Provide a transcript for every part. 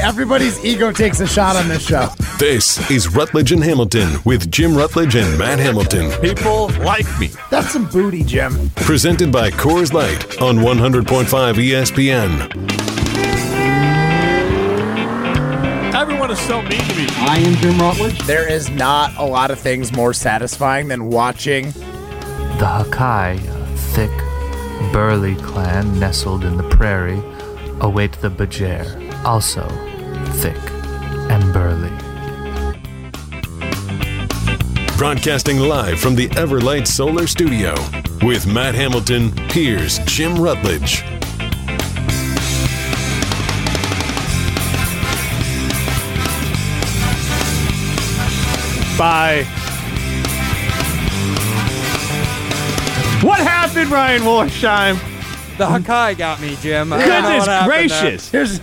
Everybody's ego takes a shot on this show. This is Rutledge and Hamilton with Jim Rutledge and Matt Hamilton. People like me. That's some booty, Jim. Presented by Coors Light on 100.5 ESPN. Everyone is so mean to me. I am Jim Rutledge. There is not a lot of things more satisfying than watching. The Hakai, a thick, burly clan nestled in the prairie, await the Bajer, also thick and burly. Broadcasting live from the Everlight Solar Studio with Matt Hamilton, here's Jim Rutledge. Bye. What happened, Ryan Wollersheim? The mm. Hakai got me, Jim. I don't know what Goodness happened gracious. Here's,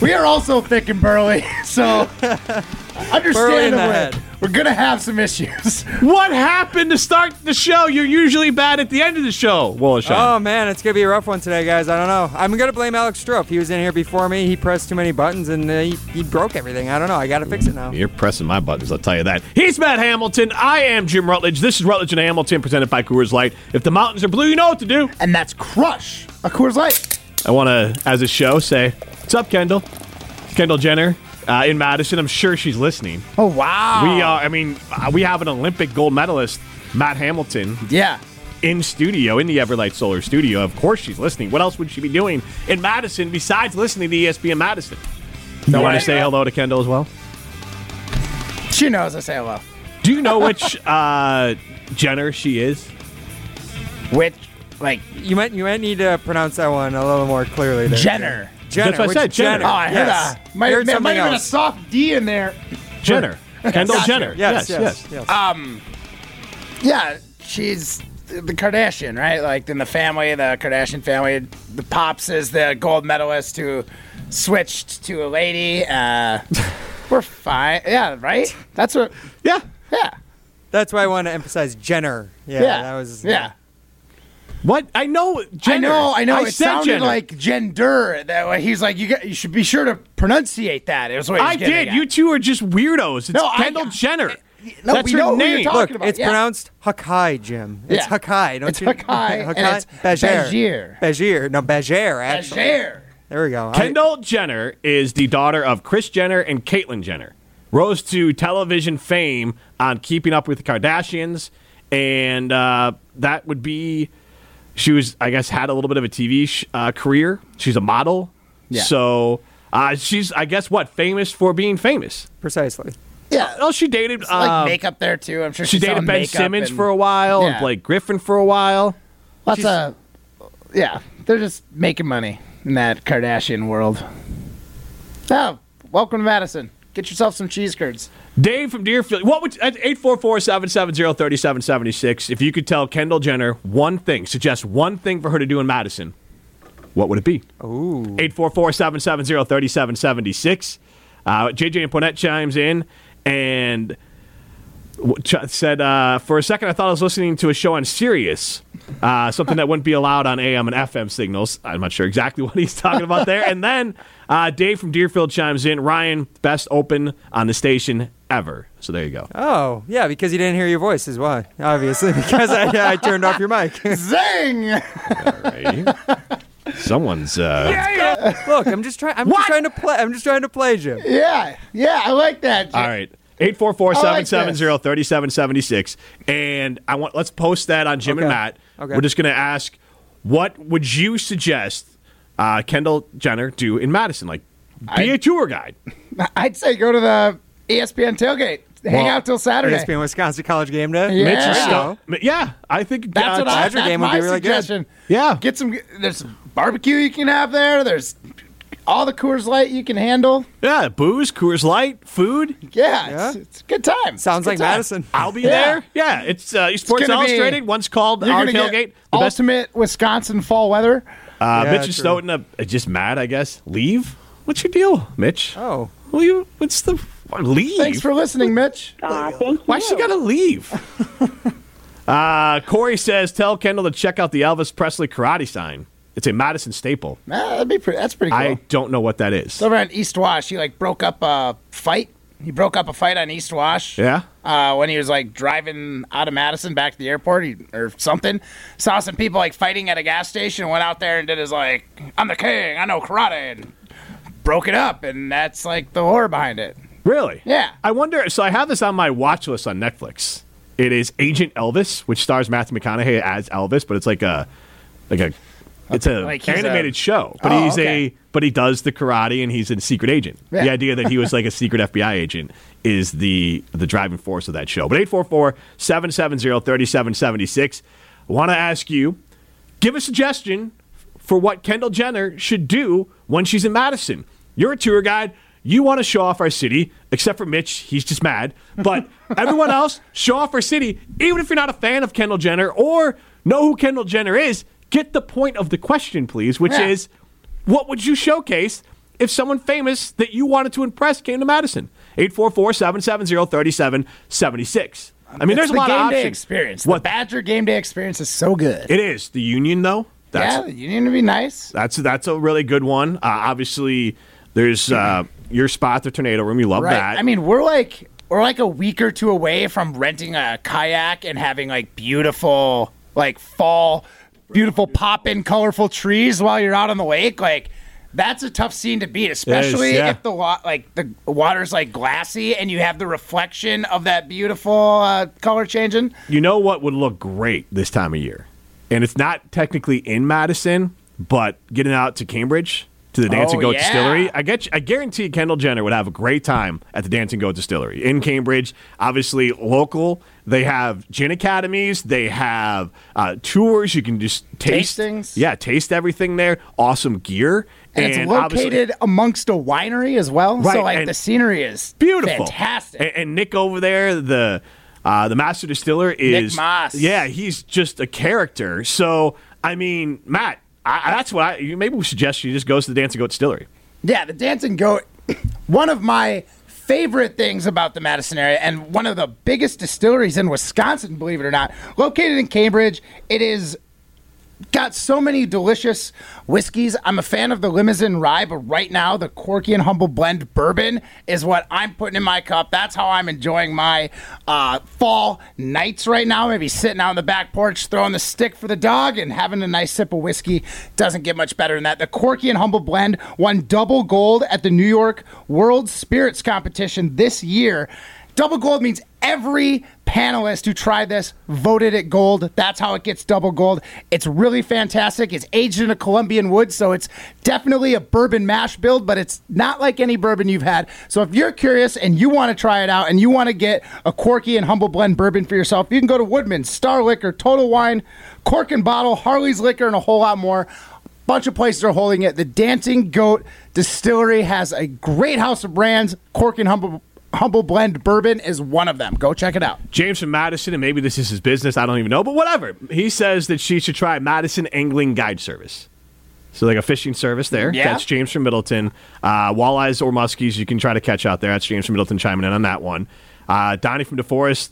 we are also thick and burly, so Burly in the head. We're gonna have some issues. What happened to start the show? You're usually bad at the end of the show, Wollersheim. Oh man, it's gonna be a rough one today, guys. I don't know. I'm gonna blame Alex Stroop. He was in here before me. He pressed too many buttons and uh, he, he broke everything. I don't know. I gotta fix it now. You're pressing my buttons, I'll tell you that. He's Matt Hamilton. I am Jim Rutledge. This is Rutledge and Hamilton presented by Coors Light. If the mountains are blue, you know what to do. And that's Crush, a Coors Light. I want to, as a show, say, What's up, Kendall? Kendall Jenner uh, in Madison. I'm sure she's listening. Oh wow. We are, I mean, uh, we have an Olympic gold medalist, Matt Hamilton, Yeah. in studio, in the Everlight Solar studio. Of course she's listening. What else would she be doing in Madison besides listening to ESPN Madison? No, you want to say hello to Kendall as well? She knows I say hello. Do you know which uh, Jenner she is? Which, like, You might you might need to pronounce that one a little more clearly. There. Jenner. Jenner. That's what I said, Jenner. Oh, I heard yes. a, might, Heard there might have been a soft D in there. Jenner. Kendall Gotcha. Jenner. Yes, yes. yes, yes. Um, yeah, she's the Kardashian, right? Like in the family, the Kardashian family. The pops is the gold medalist who switched to a lady. Uh, we're fine. Yeah, right. That's what. Yeah. Yeah, That's why I want to emphasize Jenner. Yeah, yeah. that was yeah. What? I know Jenner. I know, I know. I it said sounded Jenner. like gender. That way he's like, you got, you should be sure to pronunciate that. It was what he was I did. at. You two are just weirdos. It's No, I- Kendall Jenner. No, That's we her know who you're name. talking Look, about, it's yeah. pronounced Hakai, Jim. It's Yeah. Hakai. Don't It's you? Hakai, and it's Bajir. Bajir. No, Bajir, actually. Bajir. There we go. I- Kendall Jenner is the daughter of Kris Jenner and Caitlyn Jenner. Rose to television fame on Keeping Up with the Kardashians, and uh, that would be. She was, I guess, had a little bit of a TV sh- uh, career. She's a model, Yeah. so uh, she's, I guess, what famous for being famous. precisely. Yeah, Oh, she dated. like uh, makeup there too. I'm sure she she's dated Ben Simmons and for a while and Yeah. Blake Griffin for a while. Lots of, yeah, they're just making money in that Kardashian world. Oh, welcome to Madison. Get yourself some cheese curds. Dave from Deerfield. What would at 844-770-3776 if you could tell Kendall Jenner one thing, suggest one thing for her to do in Madison, what would it be? Ooh. 844-770-3776. Uh, JJ and Poynette chimes in and said, uh, for a second I thought I was listening to a show on Sirius, uh, something that wouldn't be allowed on AM and FM signals. I'm not sure exactly what he's talking about there. And then uh, Dave from Deerfield chimes in, Ryan, best open on the station ever. So there you go. Oh, yeah, because he didn't hear your voice is why. Obviously, because I, I turned off your mic. Zing! Right. Someone's. Uh, Look, I'm just trying. I'm just trying to play. I'm just trying to play, Jim. yeah, yeah, I like that. All right. 844-770-3776 and I want let's post that on Jim and Matt. Okay. We're just going to ask what would you suggest uh, Kendall Jenner do in Madison like be a tour guide. I'd say go to the ESPN tailgate. Hang Well, out till Saturday. ESPN Wisconsin College Game Day. Yeah. Mitch is still, yeah, I think That's uh, what I. That's game would my be really good. suggestion. Yeah. Get some. There's some barbecue you can have there. There's all the Coors Light you can handle. Yeah, booze, Coors Light, food. Yeah, Yeah. It's, it's a good time. Sounds It's a like time. Madison. I'll be Yeah. there. Yeah, it's uh, Sports gonna be- Illustrated. Once called You're our gonna tailgate. get The best. ultimate Wisconsin fall weather. Uh, Yeah, Mitch is true. starting to uh, just mad. I guess leave. What's your deal, Mitch? Oh, Well, you. What's the leave? Thanks for listening, Mitch. Why she gotta leave? uh, Corey says, "Tell Kendall to check out the Elvis Presley karate sign." It's a Madison staple. Ah, that'd be pretty, that's pretty cool. I don't know what that is. It's over on East Wash. He like broke up a fight. He broke up a fight on East Wash. Yeah? Uh, when he was like driving out of Madison back to the airport he, or something, saw some people like fighting at a gas station. Went out there and did his like, "I'm the king. I know karate," and broke it up. And that's like the horror behind it. Really? Yeah. I wonder. So I have this on my watch list on Netflix. It is Agent Elvis, which stars Matthew McConaughey as Elvis, but it's like a like a it's a Like animated a- show. But Oh, he's okay. a but he does the karate and he's a secret agent. The idea that he was like a secret FBI agent is the the driving force of that show. But 844-770-3776. I want to ask you, give a suggestion for what Kendall Jenner should do when she's in Madison. You're a tour guide. You want to show off our city, except for Mitch. He's just mad. But everyone else, show off our city. Even if you're not a fan of Kendall Jenner or know who Kendall Jenner is, get the point of the question, please, which Yeah. is what would you showcase if someone famous that you wanted to impress came to Madison? 844 770 3776. I mean, there's It's a lot of options. experience. What The Badger game day experience is so good. it is the Union though. That's yeah, the Union would be nice. that's that's a really good one. Uh, obviously, there's uh, your spot, the tornado room. You love Right. that. I mean, we're like we're like a week or two away from renting a kayak and having like beautiful like fall, beautiful pop in colorful trees while you're out on the lake. Like that's a tough scene to beat, especially yeah. if the wa- like the water's like glassy and you have the reflection of that beautiful uh, color changing. you know what would look great this time of year, and it's not technically in Madison, but getting out to Cambridge to the Dancing Oh, Goat yeah. Distillery. I get, you, I guarantee Kendall Jenner would have a great time at the Dancing Goat Distillery in Cambridge. Obviously, local. They have gin academies. They have uh, tours. You can just taste Tastings. Yeah, taste everything there. Awesome gear. And, it's located amongst a winery as well. Right, so like the scenery is beautiful, fantastic. And, and Nick over there, the uh, the master distiller is Moss. Yeah, he's just a character. So I mean, Matt, I, that's what I. Maybe we suggest you just goes to the Dancing Goat Distillery. Yeah, the Dancing Goat. One of my favorite things about the Madison area, and one of the biggest distilleries in Wisconsin, believe it or not, located in Cambridge. It is got so many delicious whiskeys. I'm a fan of the Limousin Rye, but right now the Corky and Humble Blend Bourbon is what I'm putting in my cup. That's how I'm enjoying my uh, fall nights right now. Maybe sitting out on the back porch, throwing the stick for the dog, and having a nice sip of whiskey. Doesn't get much better than that. The Corky and Humble Blend won double gold at the New York World Spirits Competition this year. Double gold means every panelist who tried this voted it gold. That's how it gets double gold. It's really fantastic. It's aged in a Colombian wood, so it's definitely a bourbon mash build, but it's not like any bourbon you've had. So if you're curious and you want to try it out and you want to get a quirky and humble blend bourbon for yourself, you can go to Woodman's, Star Liquor, Total Wine, Cork and Bottle, Harley's Liquor, and a whole lot more bunch of places are holding it. The Dancing Goat Distillery has a great house of brands. Cork and Humble Humble Blend Bourbon is one of them. Go check it out. James from Madison, and maybe this is his business. I don't even know, but whatever. He says that she should try Madison Angling Guide Service. So, like a fishing service there. Yeah. That's James from Middleton. Uh, walleyes or muskies, you can try to catch out there. That's James from Middleton chiming in on that one. Uh, Donnie from DeForest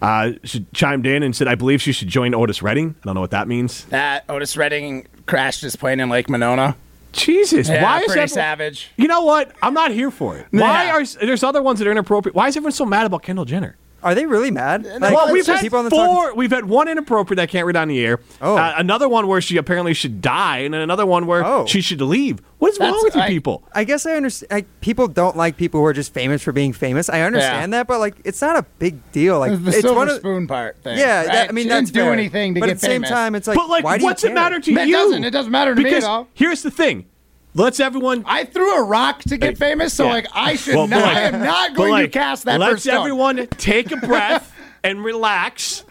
uh, chimed in and said, I believe she should join Otis Redding. I don't know what that means. That Otis Redding crashed his plane in Lake Monona. Jesus, Yeah, why is everyone- savage. You know what? I'm not here for it. Why Yeah. are there's other ones that are inappropriate? Why is everyone so mad about Kendall Jenner? Are they really mad? Like, well, Well, we've it's had people on the four. talking- We've had one inappropriate that I can't read on the air. Oh. Uh, another one where she apparently should die, and then another one where Oh. she should leave. What is wrong That's- with you I- people? I guess I understand. Like, people don't like people who are just famous for being famous. I understand that, but like, it's not a big deal. Like, the it's silver one of spoon part thing. yeah. right? That, I mean, she that's didn't do fair. anything to but get at the same famous. time, it's like, but like, why do you what's it care? matter to It you? doesn't. It doesn't matter to me because at all. here's the thing. Let's everyone. I threw a rock to get famous, so Yeah. like I should Well, not. like- I am not going like, to cast that Let's first everyone take a breath and relax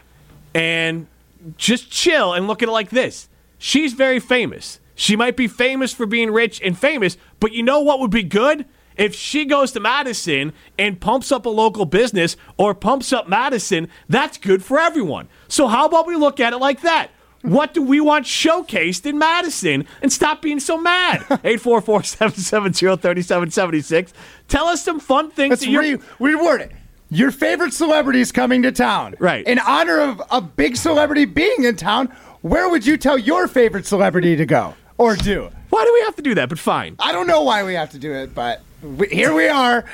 and just chill and look at it like this. She's very famous. She might be famous for being rich and famous, but you know what would be good? If she goes to Madison and pumps up a local business or pumps up Madison, that's good for everyone. So, how about we look at it like that? What do we want showcased in Madison and stop being so mad? 844 770 3776. Tell us some fun things Let's that re- reword it. Your favorite celebrities coming to town. Right. In honor of a big celebrity being in town, where would you tell your favorite celebrity to go or do? Why do we have to do that? But fine. I don't know why we have to do it, but we, here we are.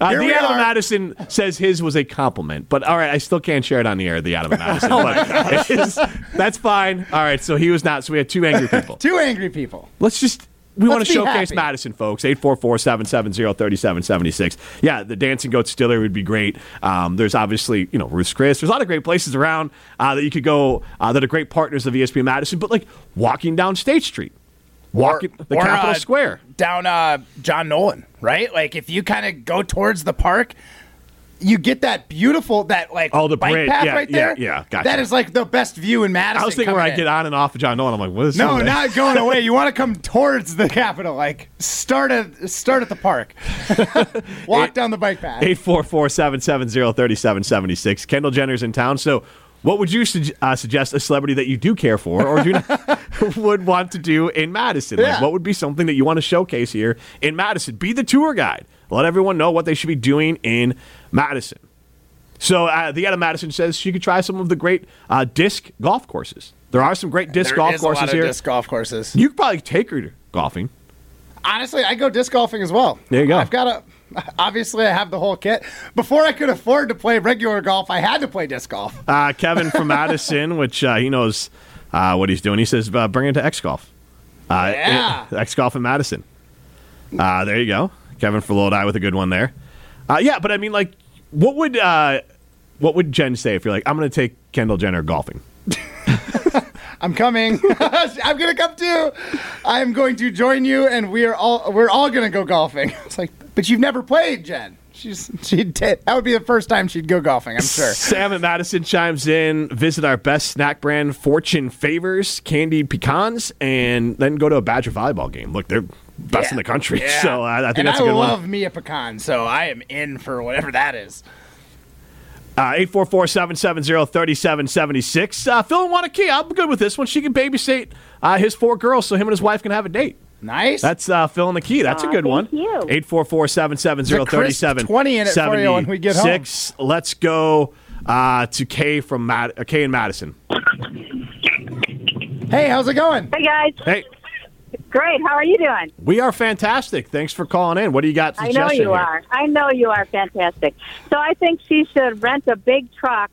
Uh, Here the we Adam are. Madison says his was a compliment, but all right, I still can't share it on the air. The Adam Madison, Oh but it's- that's fine. All right, so he was not. So we had two angry people. Two angry people. Let's just. We want Let's to showcase happy. Madison, folks. 844-770-3776. Yeah, the Dancing Goat Stiller would be great. Um, there's obviously, you know, Ruth's Chris. There's a lot of great places around uh, that you could go uh, that are great partners of ESPN Madison. But like walking down State Street, walking the or, Capitol uh, Square. Down uh, John Nolen, right? Like if you kind of go towards the park, you get that beautiful that like Oh, the bike path Yeah, right there. yeah, gotcha. That is like the best view in Madison. I was thinking where I get on and off of John Nolen. I'm like, what is this? No, not going away. You want to come towards the Capitol. Like start at start at the park. Walk down the bike path. 844-770-3776. Kendall Jenner's in town. So what would you sug- uh, suggest a celebrity that you do care for or do not would want to do in Madison? Like, what would be something that you want to showcase here in Madison? Be the tour guide. Let everyone know what they should be doing in Madison. So uh, the Adam Madison says she could try some of the great uh, disc golf courses. There are some great disc There golf is a lot courses here. disc golf courses. You could probably take her golfing. Honestly, I go disc golfing as well. There you go. I've got a. Obviously, I have the whole kit. Before I could afford to play regular golf, I had to play disc golf. Uh, Kevin from Madison, which uh, he knows uh, what he's doing. He says, uh, bring it to X Golf. Uh, Yeah. X Golf in Madison. Uh, there you go. Kevin for Lodi with a good one there. Uh, yeah, but I mean, like, what would uh, what would Jen say if you're like, I'm going to take Kendall Jenner golfing? I'm coming. I'm gonna come too. I'm going to join you, and we are all we're all gonna go golfing. It's like, but you've never played, Jen. She's she did. That would be the first time she'd go golfing. I'm sure. Sam and Madison chimes in. Visit our best snack brand, Fortune Favors candied pecans, and then go to a Badger volleyball game. Look, they're best in the country, Yeah. so I, I think and that's a I good one. I love me a Pecan, so I am in for whatever that is. Uh, 844-770-3776. Uh, Phil and Waunakee, I'm good with this one. She can babysit uh, his four girls so him and his wife can have a date. Nice. That's uh, Phil and the Key. That's a good one. thank you. 844-770-3776. 20 in it for you when we get home. Six. Let's go uh, to Kay from Mad- uh, Kay in Madison. hey, how's it going? Hey guys, Hey, great. How are you doing? we are fantastic. Thanks for calling in. What do you got? I know suggestion you here? are. I know you are fantastic. So I think she should rent a big truck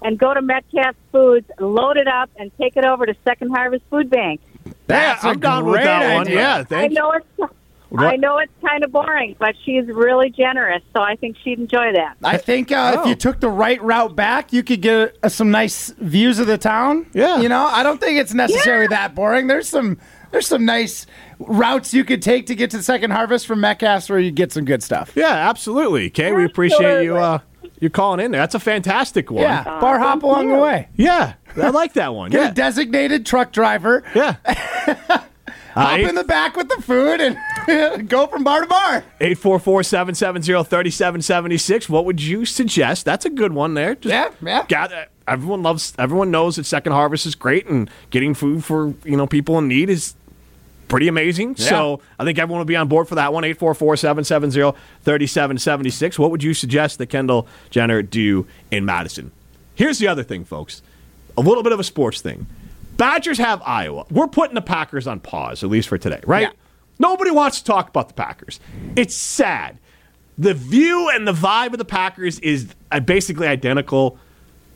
and go to Metcalfe Foods, load it up, and take it over to Second Harvest Food Bank. That's yeah, a I'm down with great that one. Yeah, I thank you. know it's. What? I know it's kind of boring, but she's really generous, so I think she'd enjoy that. I think uh, Oh. if you took the right route back, you could get uh, some nice views of the town. Yeah. you know, I don't think it's necessarily that boring. There's some there's some nice routes you could take to get to the second harvest from Metcalfe's where you get some good stuff. Yeah, absolutely. Kay, we appreciate you uh, you calling in there. That's a fantastic one. Yeah, bar hop along the way. Yeah, I like that one. Get Yeah. a designated truck driver, Yeah. hop uh, in the back with the food, and go from bar to bar. 844-770-3776. What would you suggest? That's a good one there. Just Yeah, yeah. gather- everyone loves everyone knows that Second Harvest is great and getting food for, you know, people in need is pretty amazing. So, I think everyone will be on board for that one. 844-770-3776. What would you suggest that Kendall Jenner do in Madison? Here's the other thing, folks. A little bit of a sports thing. Badgers have Iowa. We're putting the Packers on pause, at least for today, right? Yeah. Nobody wants to talk about the Packers. It's sad. The view and the vibe of the Packers is uh, basically identical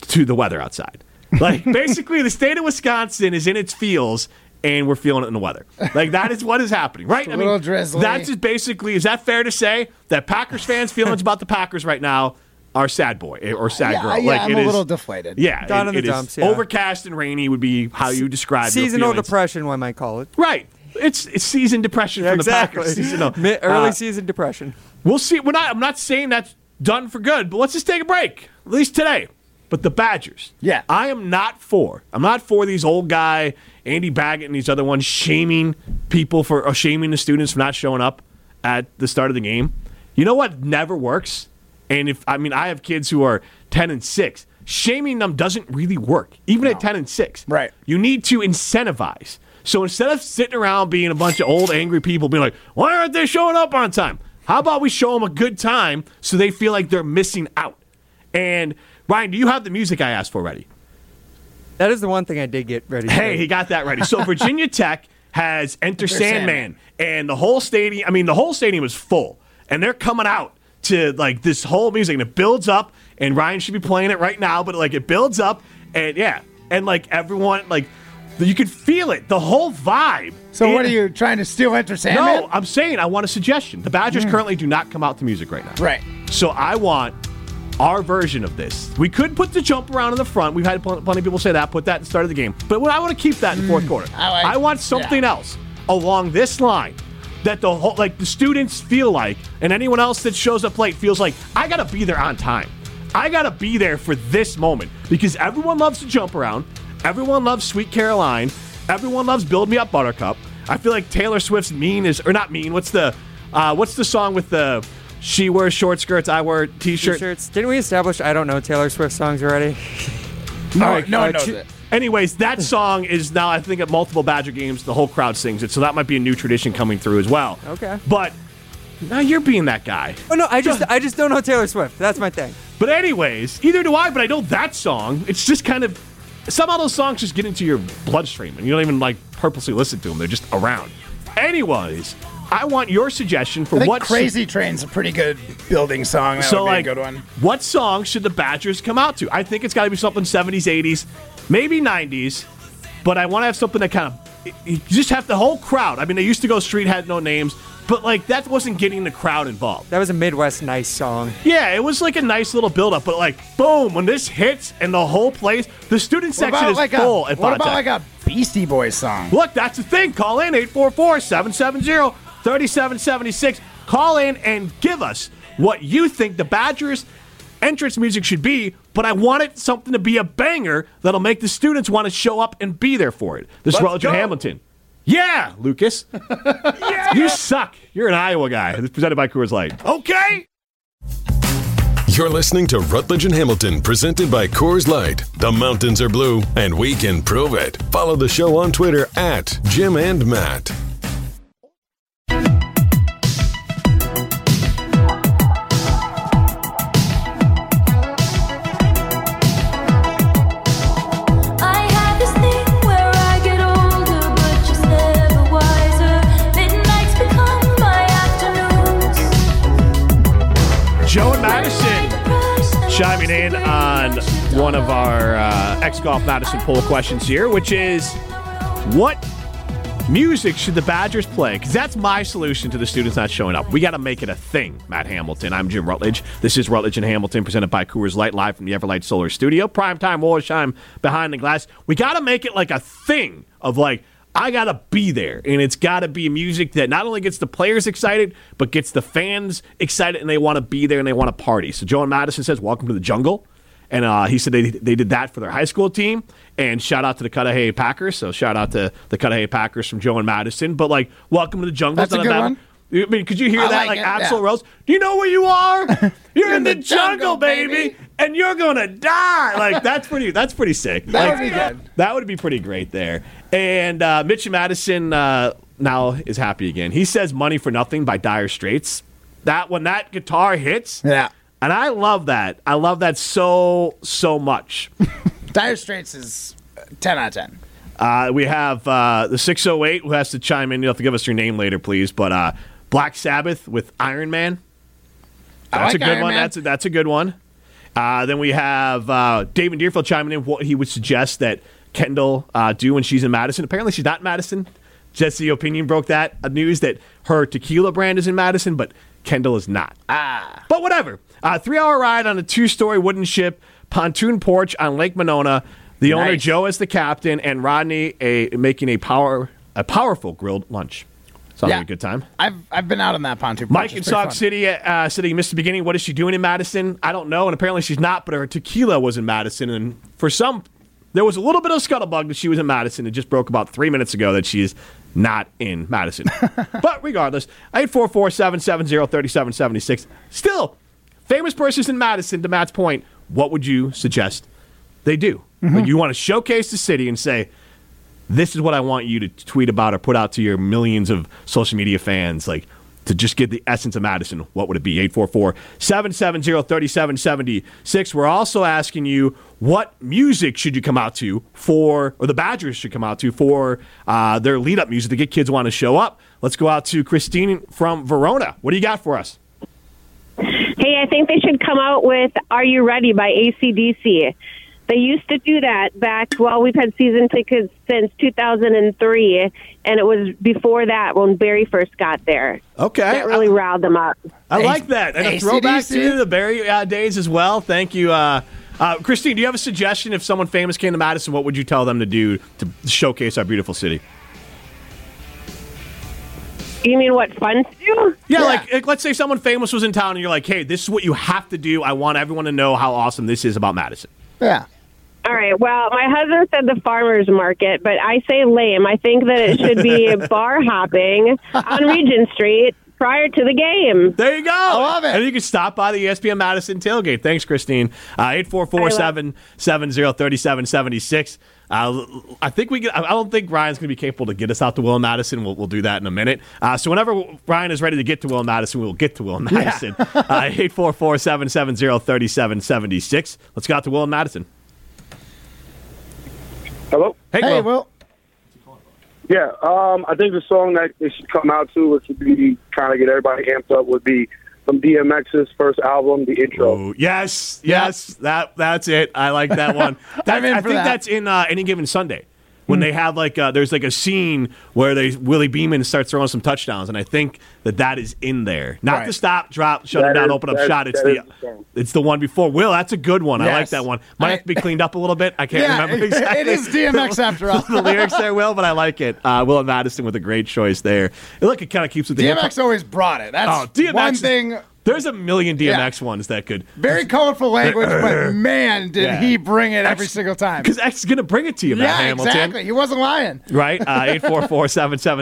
to the weather outside. Like, basically, the state of Wisconsin is in its feels, and we're feeling it in the weather. Like, that is what is happening, right? a little drizzly. That's just basically, is that fair to say that Packers fans' feelings about the Packers right now are sad boy eh, or sad Yeah, girl? yeah, like, I'm it a is- little deflated. Yeah, Down it- in the it is dumps, yeah. Overcast and rainy would be how you describe your Seasonal feelings. depression, one might call it. Right. It's, it's season depression Yeah, from the exactly. Packers. Seasonal. Mi- early Uh, season depression. We'll see. We're not. I'm not saying that's done for good, but let's just take a break, at least today. But the Badgers. Yeah. I am not for. I'm not for these old guy Andy Baggot and these other ones shaming people for or shaming the students for not showing up at the start of the game. You know what never works? And if I mean I have kids who are 10 and 6. Shaming them doesn't really work, even at 10 and 6. Right. You need to incentivize. So instead of sitting around being a bunch of old angry people being like, why aren't they showing up on time? How about we show them a good time so they feel like they're missing out? And Ryan, do you have the music I asked for ready? That is the one thing I did get ready. Hey, he got that ready. So Virginia Tech has Enter Sandman, Sandman. and the whole stadium. I mean, the whole stadium is full, and they're coming out to like this whole music, and it builds up. And Ryan should be playing it right now, but like it builds up, and yeah, and like everyone, like you could feel it, the whole vibe. So what are you trying to steal Enter Sandman? No, I'm saying I want a suggestion. The Badgers hmm. currently do not come out to music right now. Right. So I want our version of this. We could put the jump around in the front. We've had pl- plenty of people say that. Put that at the start of the game. But what I want to keep that in the hmm. fourth quarter. I like- want something yeah. else along this line that the whole like the students feel like, and anyone else that shows up late feels like I gotta be there on time. I gotta be there for this moment because everyone loves to jump around. Everyone loves Sweet Caroline. Everyone loves Build Me Up Buttercup. I feel like Taylor Swift's mean is or not mean. What's the uh, what's the song with the she wears short skirts, I wear t-shirt. T-shirts. Didn't we establish I don't know Taylor Swift songs already? No, Alright, no uh, one knows chi- it. Anyways, that song is now I think at multiple Badger games the whole crowd sings it, so that might be a new tradition coming through as well. Okay. But now you're being that guy. Oh no, I just I just don't know Taylor Swift. That's my thing. But anyways, either do I, but I know that song. It's just kind of somehow those songs just get into your bloodstream and you don't even like purposely listen to them. They're just around. Anyways, I want your suggestion for I think what Crazy Train's a pretty good building song. That so would be like a good one. what song should the Badgers come out to? I think it's got to be something 70s, 80s, maybe 90s, but I want to have something that kind of you just have the whole crowd. I mean, they used to go Street had no names, but like that wasn't getting the crowd involved. That was a Midwest nice song. Yeah, it was like a nice little build up, but like boom, when this hits and the whole place, the student What section about is like full a at what about like a Beastie Boys song? Look, that's the thing. Call in 844 770 3776. Call in and give us what you think the Badgers entrance music should be, but I want it something to be a banger that'll make the students want to show up and be there for it. This is Let's Rutledge and go. Hamilton. Yeah, Lucas. You suck. You're an Iowa guy. This is presented by Coors Light. Okay. You're listening to Rutledge and Hamilton, presented by Coors Light. The mountains are blue, and we can prove it. Follow the show on Twitter at Jim and Matt. Chiming in on one of our uh, X Golf Madison poll questions here, which is what music should the Badgers play? Because that's my solution to the students not showing up. We got to make it a thing, Matt Hamilton. I'm Jim Rutledge. This is Rutledge and Hamilton, presented by Coors Light, live from the Everlight Solar Studio. Primetime Wollersheim behind the glass. We got to make it like a thing of like, I got to be there. And it's got to be music that not only gets the players excited, but gets the fans excited and they want to be there and they want to party. So Joe and Madison says, Welcome to the jungle. And uh, he said they, they did that for their high school team. And shout out to the Cudahy Packers. So shout out to the Cudahy Packers from Joe and Madison. But like, welcome to the jungle. That's a good that- one. I mean, could you hear that? like Axl yeah. Rose. Do you know where you are? You're, in, the, jungle, jungle, baby, and you're gonna die. Like that's pretty. That's pretty sick. That Like, would be good. That would be pretty great there. And uh, Mitch Madison uh, now is happy again. He says "Money for Nothing" by Dire Straits. That when that guitar hits, Yeah. and I love that. I love that so so much. Dire Straits is uh, 10 out of 10. Uh, we have uh, the 608 who has to chime in. You'll have to give us your name later, please. But uh, Black Sabbath with Iron Man. That's like a good Iron one. Man. That's a, that's a good one. Uh, then we have uh, David Deerfield chiming in what he would suggest that Kendall uh, do when she's in Madison. Apparently, she's not in Madison. Jesse Opinion broke that uh, news that her tequila brand is in Madison, but Kendall is not. Ah. But whatever. Uh, three hour ride on a two story wooden ship, pontoon porch on Lake Monona. The owner, Joe, as the captain, and Rodney a, making a power a powerful grilled lunch. Sounds Yeah. like a good time. I've I've been out on that pontoon. Mike in Sauk. City uh, said he missed the beginning. What is she doing in Madison? I don't know. And apparently she's not, but her tequila was in Madison. And for some, there was a little bit of scuttlebutt that she was in Madison. It just broke about three minutes ago that she's not in Madison. but regardless, 844 770 3776. Still, famous persons in Madison, to Matt's point, what would you suggest they do? Like you want to showcase the city and say, this is what I want you to tweet about or put out to your millions of social media fans. Like, to just get the essence of Madison, what would it be? 844 770 3776. We're also asking you what music should you come out to for, or the Badgers should come out to for uh, their lead up music to get kids want to show up. Let's go out to Christine from Verona. What do you got for us? Hey, I think they should come out with Are You Ready by ACDC. They used to do that back, well, we've had season tickets since 2003, and it was before that when Barry first got there. Okay. That really riled them up. I like that. And a throwback to the Barry uh, days as well. Thank you. Uh, uh, Christine, do you have a suggestion if someone famous came to Madison? What would you tell them to do to showcase our beautiful city? You mean what fun to do? Yeah, Like, like, let's say someone famous was in town and you're like, hey, this is what you have to do. I want everyone to know how awesome this is about Madison. Yeah. All right. Well, my husband said the farmers market, but I say lame. I think that it should be bar hopping on Regent Street prior to the game. There you go. I love it. And you can stop by the ESPN Madison tailgate. Thanks, Christine. Uh, 844 770 3776. Uh, I think we. Get, I don't think Ryan's going to be capable to get us out to Will and Madison. We'll, we'll do that in a minute. Uh, so whenever Ryan is ready to get to Will and Madison, we will get to Will and Madison. Uh, Eight four four seven seven zero thirty seven seventy six. Let's go out to Will and Madison. Hello. Hey, Will. Yeah, um, I think the song that they should come out to, which would be kind of get everybody amped up, would be from DMX's first album, the intro. Ooh, yes, yes, that that's it. I like that one. That, I'm in I for think that. that's in uh, any given Sunday when they have like uh, there's like a scene where they Willie Beeman starts throwing some touchdowns, and I think that that is in there. Not Right. the stop, drop, shut That it down, is- open up shot. It's the the it's the one before. Will, that's a good one. I like that one. Might have to be cleaned up a little bit. I can't Yeah, remember exactly. it is DMX after all. the lyrics there, Will, but I like it. Uh, Will and Madison with a great choice there. And look, it kind of keeps with the DMX always brought it. That's Oh, DMX one is- thing. There's a million DMX ones that could. Very colorful language, but man, did Yeah. he bring it every single time. Because X is going to bring it to you, Matt Yeah, Hamilton. exactly. He wasn't lying. Right? Uh,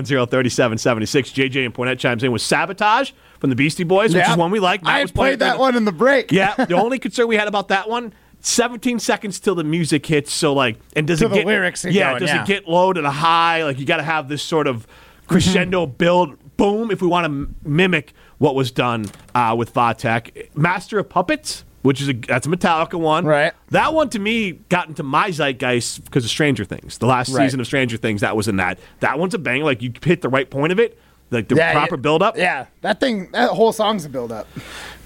844-770-3776. JJ and Poynette chimes in with Sabotage from the Beastie Boys, which Yeah. is one we like. Matt I was played that one in the break. Yeah. The only concern we had about that one, 17 seconds till the music hits. So, like, and does Till it the get... lyrics Yeah, going, does yeah. it get low to the high? Like, you got to have this sort of crescendo Mm-hmm. build, boom, if we want to m- mimic what was done uh, with Vatek. Master of Puppets, which is a that's a Metallica one. Right. That one to me got into my zeitgeist because of Stranger Things. The last Right. season of Stranger Things, that was in that. That one's a bang. Like you hit the right point of it, like the Yeah, proper build up. Yeah, that thing, that whole song's a build up.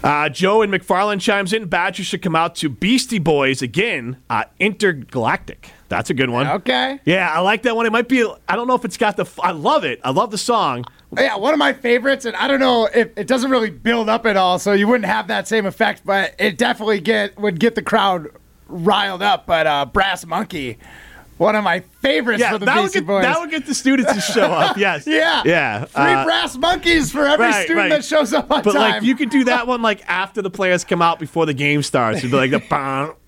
Uh, Joe and McFarland chimes in. Badger should come out to Beastie Boys again. Uh, Intergalactic. That's a good one. Okay. Yeah, I like that one. It might be. I don't know if it's got the. I love it. I love the song. Yeah, one of my favorites, and I don't know if it doesn't really build up at all, so you wouldn't have that same effect, but it definitely get would get the crowd riled up. But uh, Brass Monkey, one of my favorites Yeah, for the that would Beastie get Boys. that would get the students to show up. Yes. yeah, Yeah. Three Uh, brass monkeys for every right, student right. that shows up on But time. But like you could do that one like after the players come out before the game starts. You'd be like the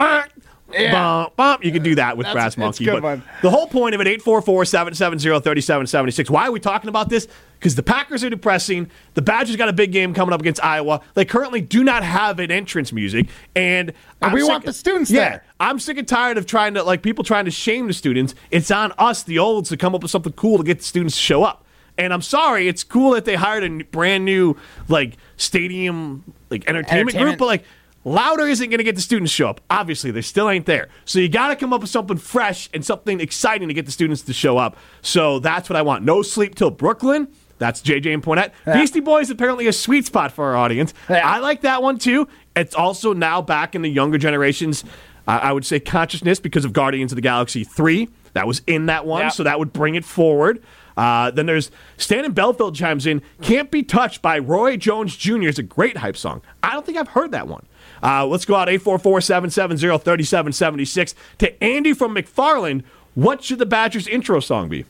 Yeah. bum, bum. You can do that with That's- Brass Monkey. good but the whole point of it, 844-770-3776. Why are we talking about this? Because the Packers are depressing. The Badgers got a big game coming up against Iowa. They currently do not have an entrance music, and, And we sick- want the students yeah, there. I'm sick and tired of trying to like people trying to shame the students. It's on us, the olds, to come up with something cool to get the students to show up. And I'm sorry, it's cool that they hired a brand new like stadium like entertainment, group, but like louder isn't going to get the students to show up. Obviously, they still ain't there. So you got to come up with something fresh and something exciting to get the students to show up. So that's what I want. No sleep till Brooklyn. That's JJ and Poynette. Beastie Boys apparently a sweet spot for our audience. Yeah. I like that one too. It's also now back in the younger generations. Uh, I would say consciousness because of Guardians of the Galaxy three. That was in that one, Yeah. so that would bring it forward. Uh, then there's Stan and Belfield chimes in. Can't be touched by Roy Jones Jr. is a great hype song. I don't think I've heard that one. Uh, let's go out 844-770-3776 to Andy from McFarland. What should the Badgers intro song be?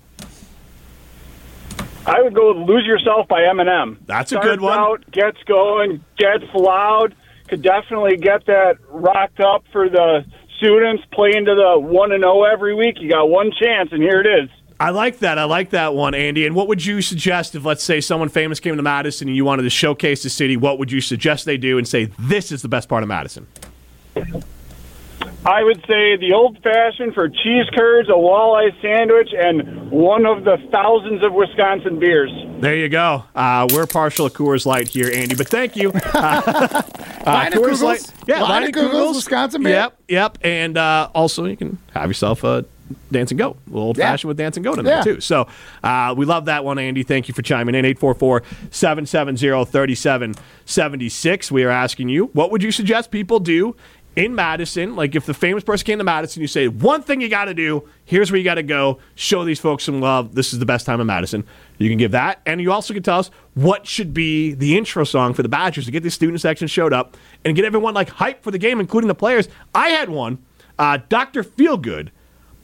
I would go with "Lose Yourself" by Eminem. That's a good one. Out, gets going, gets loud. Could definitely get that rocked up for the students. Play into the one and zero every week. You got one chance, and here it is. I like that. I like that one, Andy. And what would you suggest if, let's say, someone famous came to Madison and you wanted to showcase the city? What would you suggest they do and say this is the best part of Madison? I would say the old fashioned for cheese curds, a walleye sandwich, and one of the thousands of Wisconsin beers. There you go. Uh, we're partial to Coors Light here, Andy, but thank you. Uh, Line of Coors Kugels. Light- Yeah, Leinenkugels, Wisconsin beer. Yep, yep. And uh, also, you can have yourself a Dancing Goat, old Yeah. fashioned with Dancing Goat in Yeah. there, too. So uh, we love that one, Andy. Thank you for chiming in. 844 770 3776. We are asking you, what would you suggest people do? In Madison, like if the famous person came to Madison, you say one thing you got to do. Here's where you got to go. Show these folks some love. This is the best time in Madison. You can give that, and you also can tell us what should be the intro song for the Badgers to get the student section showed up and get everyone like hyped for the game, including the players. I had one, uh, Doctor Feelgood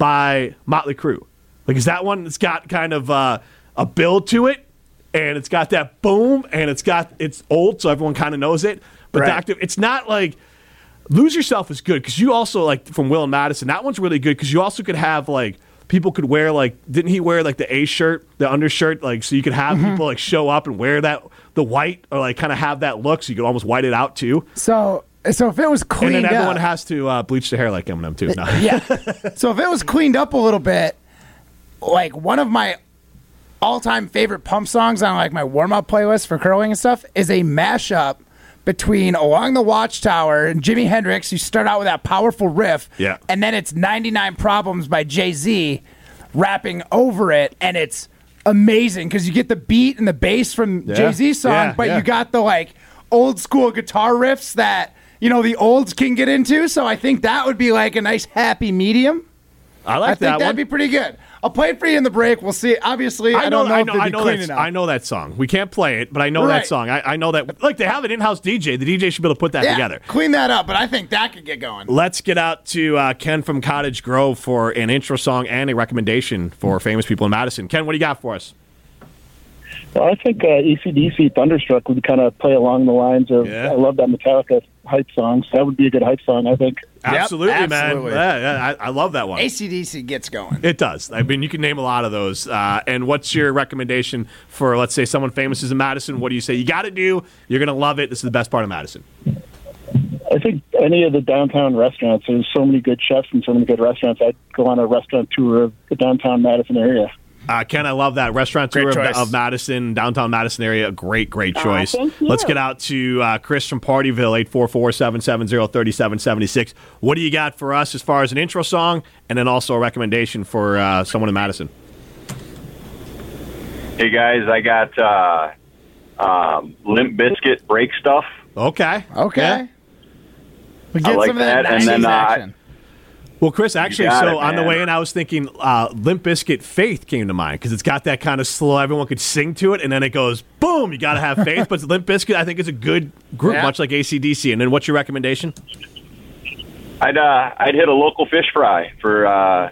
by Motley Crue. Like, is that one that's got kind of uh, a build to it, and it's got that boom, and it's got it's old, so everyone kind of knows it. But Right. Doctor, it's not like Lose Yourself is good because you also like from Will and Madison. That one's really good because you also could have like people could wear like didn't he wear like the A shirt, the undershirt, like so you could have Mm-hmm. people like show up and wear that the white or like kind of have that look so you could almost white it out too. So, so if it was And cleaned then everyone up, has to uh, bleach their hair like Eminem too. No. yeah. so if it was cleaned up a little bit, like one of my all-time favorite pump songs on like my warm-up playlist for curling and stuff is a mashup between Along the Watchtower and Jimi Hendrix. You start out with that powerful riff, Yeah. and then it's 99 Problems by Jay-Z rapping over it, and it's amazing because you get the beat and the bass from Yeah. Jay-Z song, Yeah, but yeah. you got the like old school guitar riffs that you know the olds can get into. So I think that would be like a nice happy medium. I like I think that that'd one. be pretty good. I'll play it for you in the break. We'll see. Obviously, I, don't know, I if know, they'd I know, clean that. I know that song. We can't play it, but I know that song. I, I know that. Like they have an in-house DJ. The DJ should be able to put that yeah, together. clean that up. But I think that could get going. Let's get out to uh, Ken from Cottage Grove for an intro song and a recommendation for famous people in Madison. Ken, what do you got for us? Well, I think uh, ACDC Thunderstruck would kind of play along the lines of Yeah. I love that Metallica hype songs. That would be a good hype song, I think. Absolutely, absolutely. man. Yeah, yeah, I, I love that one. ACDC gets going. It does. I mean, you can name a lot of those. Uh, and what's your recommendation for, let's say, someone famous is in Madison? What do you say you got to do? You're going to love it. This is the best part of Madison. I think any of the downtown restaurants, there's so many good chefs and so many good restaurants. I'd go on a restaurant tour of the downtown Madison area. Uh, Ken, I love that restaurant tour of, of Madison, downtown Madison area. A great, great choice. thank you. Let's get out to uh, Chris from Pardeeville, 844 770 3776. What do you got for us as far as an intro song and then also a recommendation for uh, someone in Madison? Hey guys, I got uh, um, Limp Bizkit break stuff. Okay. Okay. Yeah. We I get like some of that, that, and then, uh, action. Well, Chris, actually, so it, on the way in, I was thinking uh, Limp Bizkit Faith came to mind because it's got that kind of slow, everyone could sing to it, and then it goes boom, you got to have faith. but Limp Bizkit, I think, is a good group, Yeah. much like ACDC. And then what's your recommendation? I'd uh, I'd hit a local fish fry for uh,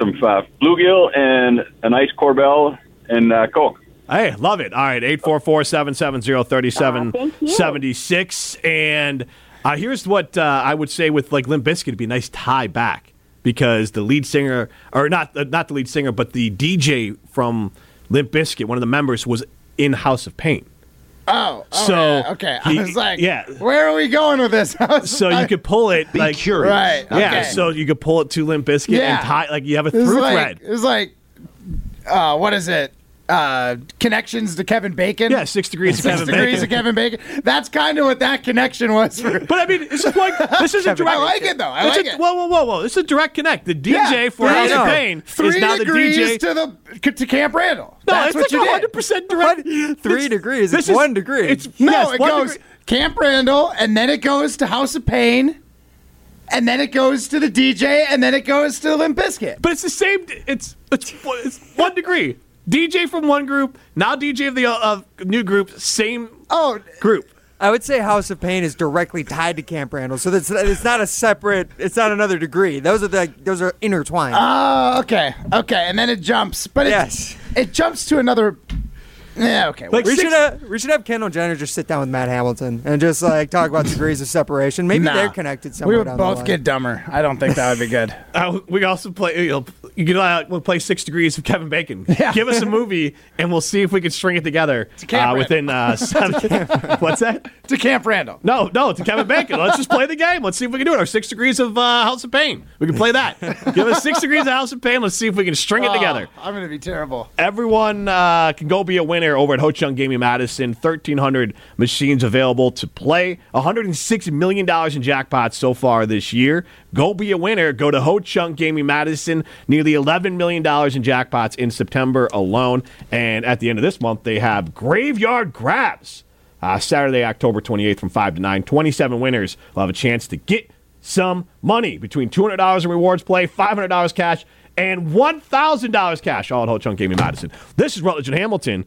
some uh, bluegill and a nice Korbel and uh, coke. Hey, love it. All right, 844 770 3776. And uh, here's what uh, I would say with like Limp Bizkit, it'd be a nice tie back because the lead singer, or not, uh, not the lead singer, but the DJ from Limp Bizkit, one of the members, was in House of Pain. Oh, oh, So, yeah, okay. he- I was like, yeah. where are we going with this? I was So you could pull it be like Right. Yeah, so you could pull it to Limp Bizkit Yeah. and tie like you have a It was through like, thread. It was like, uh, what is it? Uh, connections to Kevin Bacon. Yeah, six degrees of Six Kevin degrees Bacon. of Kevin Bacon. That's kind of what that connection was for. But I mean, this is like this is a direct. I like it though. I like a, it. Whoa, whoa, whoa, whoa! This is a direct connect. The DJ Yeah, for House of Pain Three is now the DJ. to the to Camp Randall. no, That's it's like hundred percent direct. Three This- degrees. This It's is one degree. It's No, yes, it goes degree. Camp Randall, and then it goes to House of Pain, and then it goes to the DJ, and then it goes to Limp Bizkit. but it's the same. It's it's, it's one degree. DJ from one group, now DJ of the uh, new group, same Oh, group. I would say House of Pain is directly tied to Camp Randall, so that's it's not a separate. It's not another degree. Those are the those are intertwined. oh, okay, okay, and then it jumps, but it, Yes. it jumps to another Yeah, okay. Like we six- should have we should have Kendall Jenner just sit down with Matt Hamilton and just like talk about degrees of separation. Maybe Nah. they're connected somewhere. we would down the both line. get dumber. I don't think that would be good. Uh, we also play. You, know, you can uh, we'll play Six Degrees of Kevin Bacon. Give us a movie, and we'll see if we can string it together Camp uh, within uh, seven. What's that? to Camp Randall. No, no, to Kevin Bacon. Let's just play the game. Let's see if we can do it. Our Six Degrees of uh, House of Pain. We can play that. Give us Six Degrees of House of Pain. Let's see if we can string it together. Oh, I'm going to be terrible. Everyone uh, can go be a winner over at Ho-Chunk Gaming Madison. 1,300 machines available to play. $106 million in jackpots so far this year. Go be a winner. Go to Ho-Chunk Gaming Madison. Nearly $11 million in jackpots in September alone. And at the end of this month, they have Graveyard Grabs. Uh, Saturday, October 28th from 5 to 9. 27 winners will have a chance to get some money between $200 in rewards play, $500 cash, and $1,000 cash, all at Ho-Chunk Gaming Madison. This is Rutledge and Hamilton,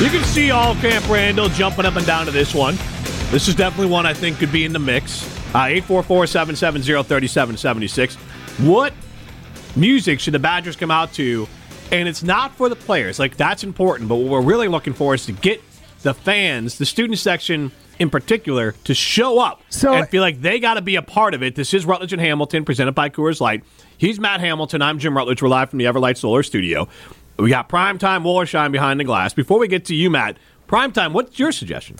You can see all Camp Randall jumping up and down to this one. This is definitely one I think could be in the mix. Uh, 844 770 3776. What music should the Badgers come out to? And it's not for the players. Like, that's important. But what we're really looking for is to get the fans, the student section in particular, to show up So- and feel like they got to be a part of it. This is Rutledge and Hamilton, presented by Coors Light. He's Matt Hamilton. I'm Jim Rutledge. We're live from the Everlight Solar Studio. We got Primetime Wollersheim behind the glass. Before we get to you, Matt, Primetime, what's your suggestion?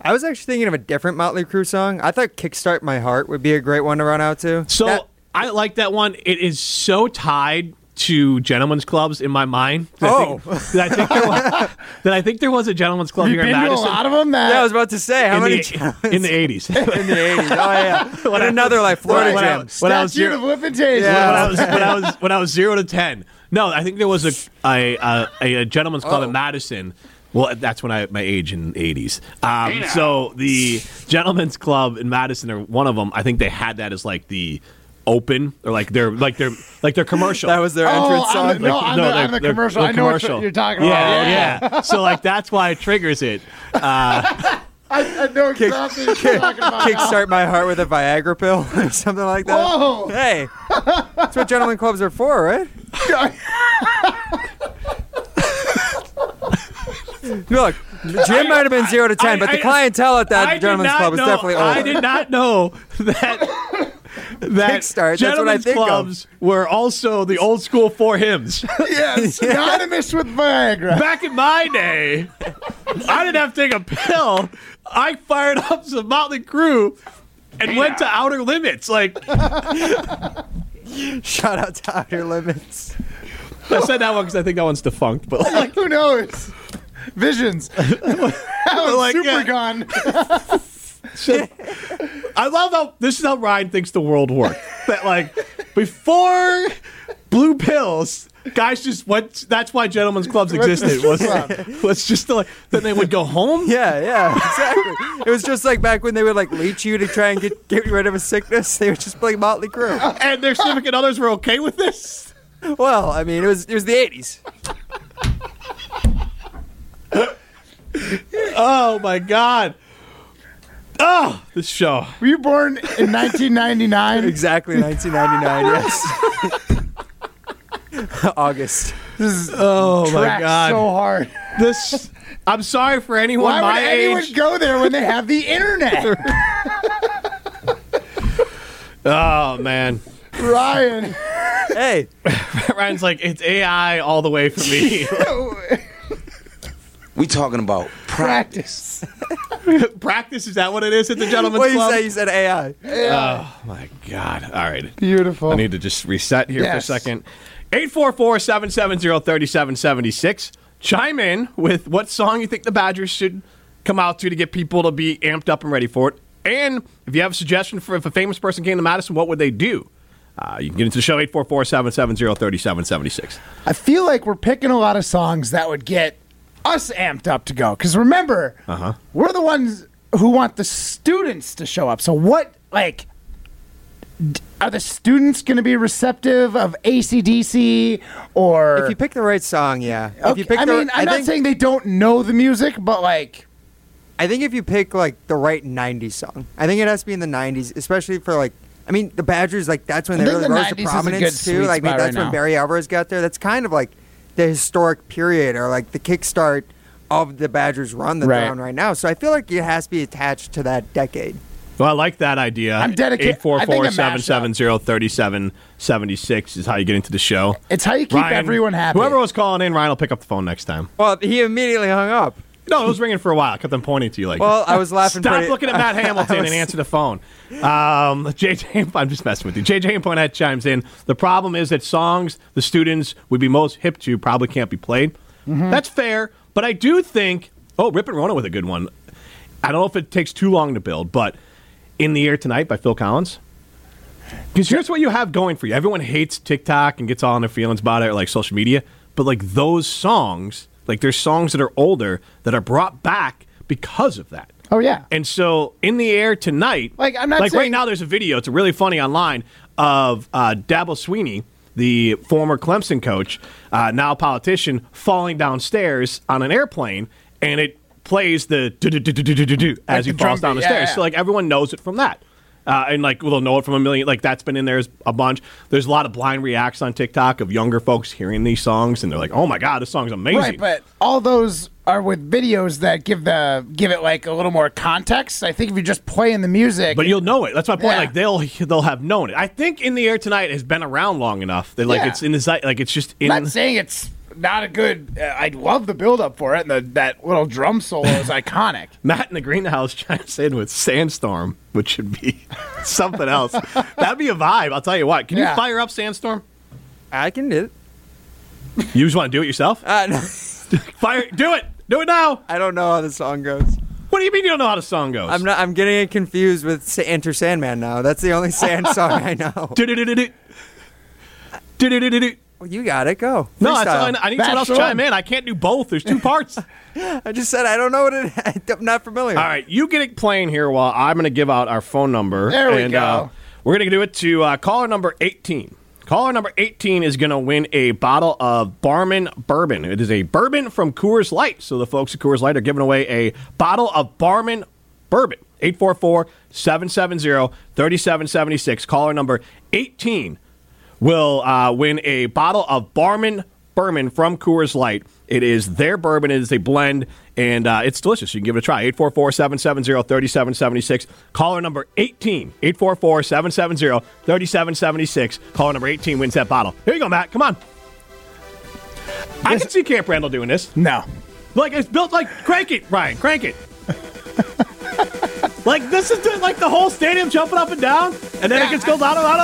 I was actually thinking of a different Motley Crue song. I thought "Kickstart My Heart" would be a great one to run out to. So That- I like that one. It is so tied to gentlemen's clubs in my mind. That I think, oh. that I think there was, that I think there was a gentlemen's club You've here in been to a lot of them, Matt. yeah, I was about to say how in, many the, in the 80s. in the eighties. Oh yeah, When another like Florida when I- Jam. when I was Statute zero- of limitations. Yeah. when I was when I was when I was zero to ten. No, I think there was a a, a, a gentleman's club Oh. in Madison. Well, that's when I my age in the eighties. Um, so the gentlemen's club in Madison, or one of them, I think they had that as like the open or like their like their like their commercial. That was their Oh, entrance on song. the- no, on the- their- on the commercial. their I know what commercial. you're talking yeah, about. Yeah, So like that's why it triggers it. I, I know exactly what you're talking about. Kickstart my heart with a Viagra pill or something like that. Whoa. Hey, that's what gentlemen clubs are for, right? Look, Jim might have been zero to ten, I- but the I- clientele at that I gentleman's club is know- definitely old. I did not know that that Kickstart, that's what I gentlemen's think of. clubs were also the old school four hymns. Yes, synonymous with Viagra. Back in my day, I didn't have to take a pill. I fired up some Motley Crue and went to Outer Limits. Like Shout out to Outer Limits. I said that one because I think that one's defunct. But like, Who knows? Visions. that was Like, super yeah. gone. I love how this is how Ryan thinks the world works. That like before blue pills, guys just went. That's why gentlemen's clubs existed. strip Was club. was just to, like then they would go home. Yeah, yeah, exactly. it was just like back when they would like leech you to try and get get rid of a sickness. They would just play Motley Crue. and their significant others were okay with this. Well, I mean, it was it was the '80s. Oh my god. Oh, this show. Were you born in 1999? Exactly, 1999. Yes. August. This is Oh my god. so hard. This. I'm sorry for anyone Why my would anyone age. go there when they have the internet? Oh man. Ryan. Hey, Ryan's like it's AI all the way for me. We talking about Practice. Practice is that what it is at the gentleman's what did you club? say? You said AI. Oh my god. All right. Beautiful. I need to just reset here Yes. for a second. 844-770-3776. Chime in with what song you think the Badgers should come out to to get people to be amped up and ready for it. And if you have a suggestion for if a famous person came to Madison, what would they do? Uh, you can get into the show 844-770-3776. I feel like we're picking a lot of songs that would get us amped up to go. Because remember, Uh-huh. we're the ones who want the students to show up. So what, like, are the students going to be receptive of ACDC or? If you pick the right song, yeah. If you pick I the, mean, I'm not think- saying they don't know the music, but like, I think if you pick like the right '90s song, I think it has to be in the '90s, especially for like. I mean, the Badgers like that's when I they really the rose 90s to prominence too. Like, I mean, that's right when. Barry Alvarez got there. That's kind of like the historic period or like the kickstart of the Badgers run that Right. they're on right now. So I feel like it has to be attached to that decade. Well, I like that idea. I'm dedica- I think a 844-770-3776 is how you get into the show. It's how you keep everyone happy. Whoever was calling in, Ryan will pick up the phone next time. Well, he immediately hung up. No, it was ringing for a while. I kept them pointing to you like. Well, I was laughing Stop pretty- looking at Matt Hamilton was- and answer the phone. Um, JJ, I'm just messing with you. JJ and Poynette chimes in. The problem is that songs the students would be most hip to probably can't be played. That's fair, but I do think. Oh, Rip and Rona with a good one. I don't know if it takes too long to build, but "In the Air Tonight" by Phil Collins. Because here's what you have going for you. Everyone hates TikTok and gets all in their feelings about it, like social media. But like those songs, like there's songs that are older that are brought back because of that. Oh yeah. And so in the air tonight, Like, I'm not like right now. There's a video. It's really funny online of uh, Dabo Swinney, the former Clemson coach, uh, now politician, falling downstairs on an airplane, and it plays the do do do do do do do as he falls down the stairs. So like everyone knows it from that. Uh, and like they'll know it from a million. Like that's been in there a bunch. There's a lot of blind reacts on TikTok of younger folks hearing these songs, and they're like, "Oh my god, this song's amazing!" Right, but all those are with videos that give the give it like a little more context. I think if you're just playing the music, But you'll know it. That's my point. Yeah. Like they'll they'll have known it. I think in the air tonight has been around long enough that like Yeah. it's in the like it's just in. I'm not saying it's not a good. Uh, I love the build up for it, and the, that little drum solo is iconic. Matt in the greenhouse chimes in with Sandstorm, which should be something else. That'd be a vibe. I'll tell you what. Can Yeah. you fire up Sandstorm? I can do it. You just want to do it yourself? Uh, no. Fire! Do it! Do it now! I don't know how the song goes. What do you mean you don't know how the song goes? I'm not. I'm getting it confused with Sa- Enter Sandman now. That's the only Sand song I know. Do-do-do-do-do. Do-do-do-do-do. Well, you got it. Go. No, that's Freestyle. all I, I need someone else to chime in. I can't do both. There's two parts. I just said I don't know what it. I'm not familiar. All right, you get it playing here while I'm going to give out our phone number. There we and, go. Uh, we're going to do it to uh, caller number 18. Caller number 18 is going to win a bottle of Barman Bourbon. It is a bourbon from Coors Light. So the folks at Coors Light are giving away a bottle of Barman Bourbon. 844 770 3776. Caller number 18 will uh, win a bottle of Barman Bourbon from Coors Light. It is their bourbon. It is a blend, and uh, it's delicious. You can give it a try. 844-770-3776. Caller number 18. 844-770-3776. Caller number 18 wins that bottle. Here you go, Matt. Come on. I can see Camp Randall doing this. No. Like, it's built like, crank it, Ryan, crank it. like, this is like the whole stadium jumping up and down, and then it gets goes out of, out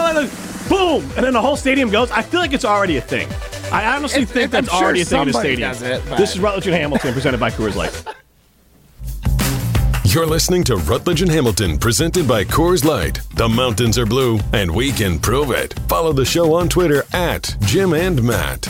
boom, and then the whole stadium goes. I feel like it's already a thing. I honestly It's- think it's- I'm that's sure already a thing in the stadium. does it, this is Rutledge and Hamilton, presented by Coors Light. You're listening to Rutledge and Hamilton, presented by Coors Light. The mountains are blue, and we can prove it. Follow the show on Twitter at Jim and Matt.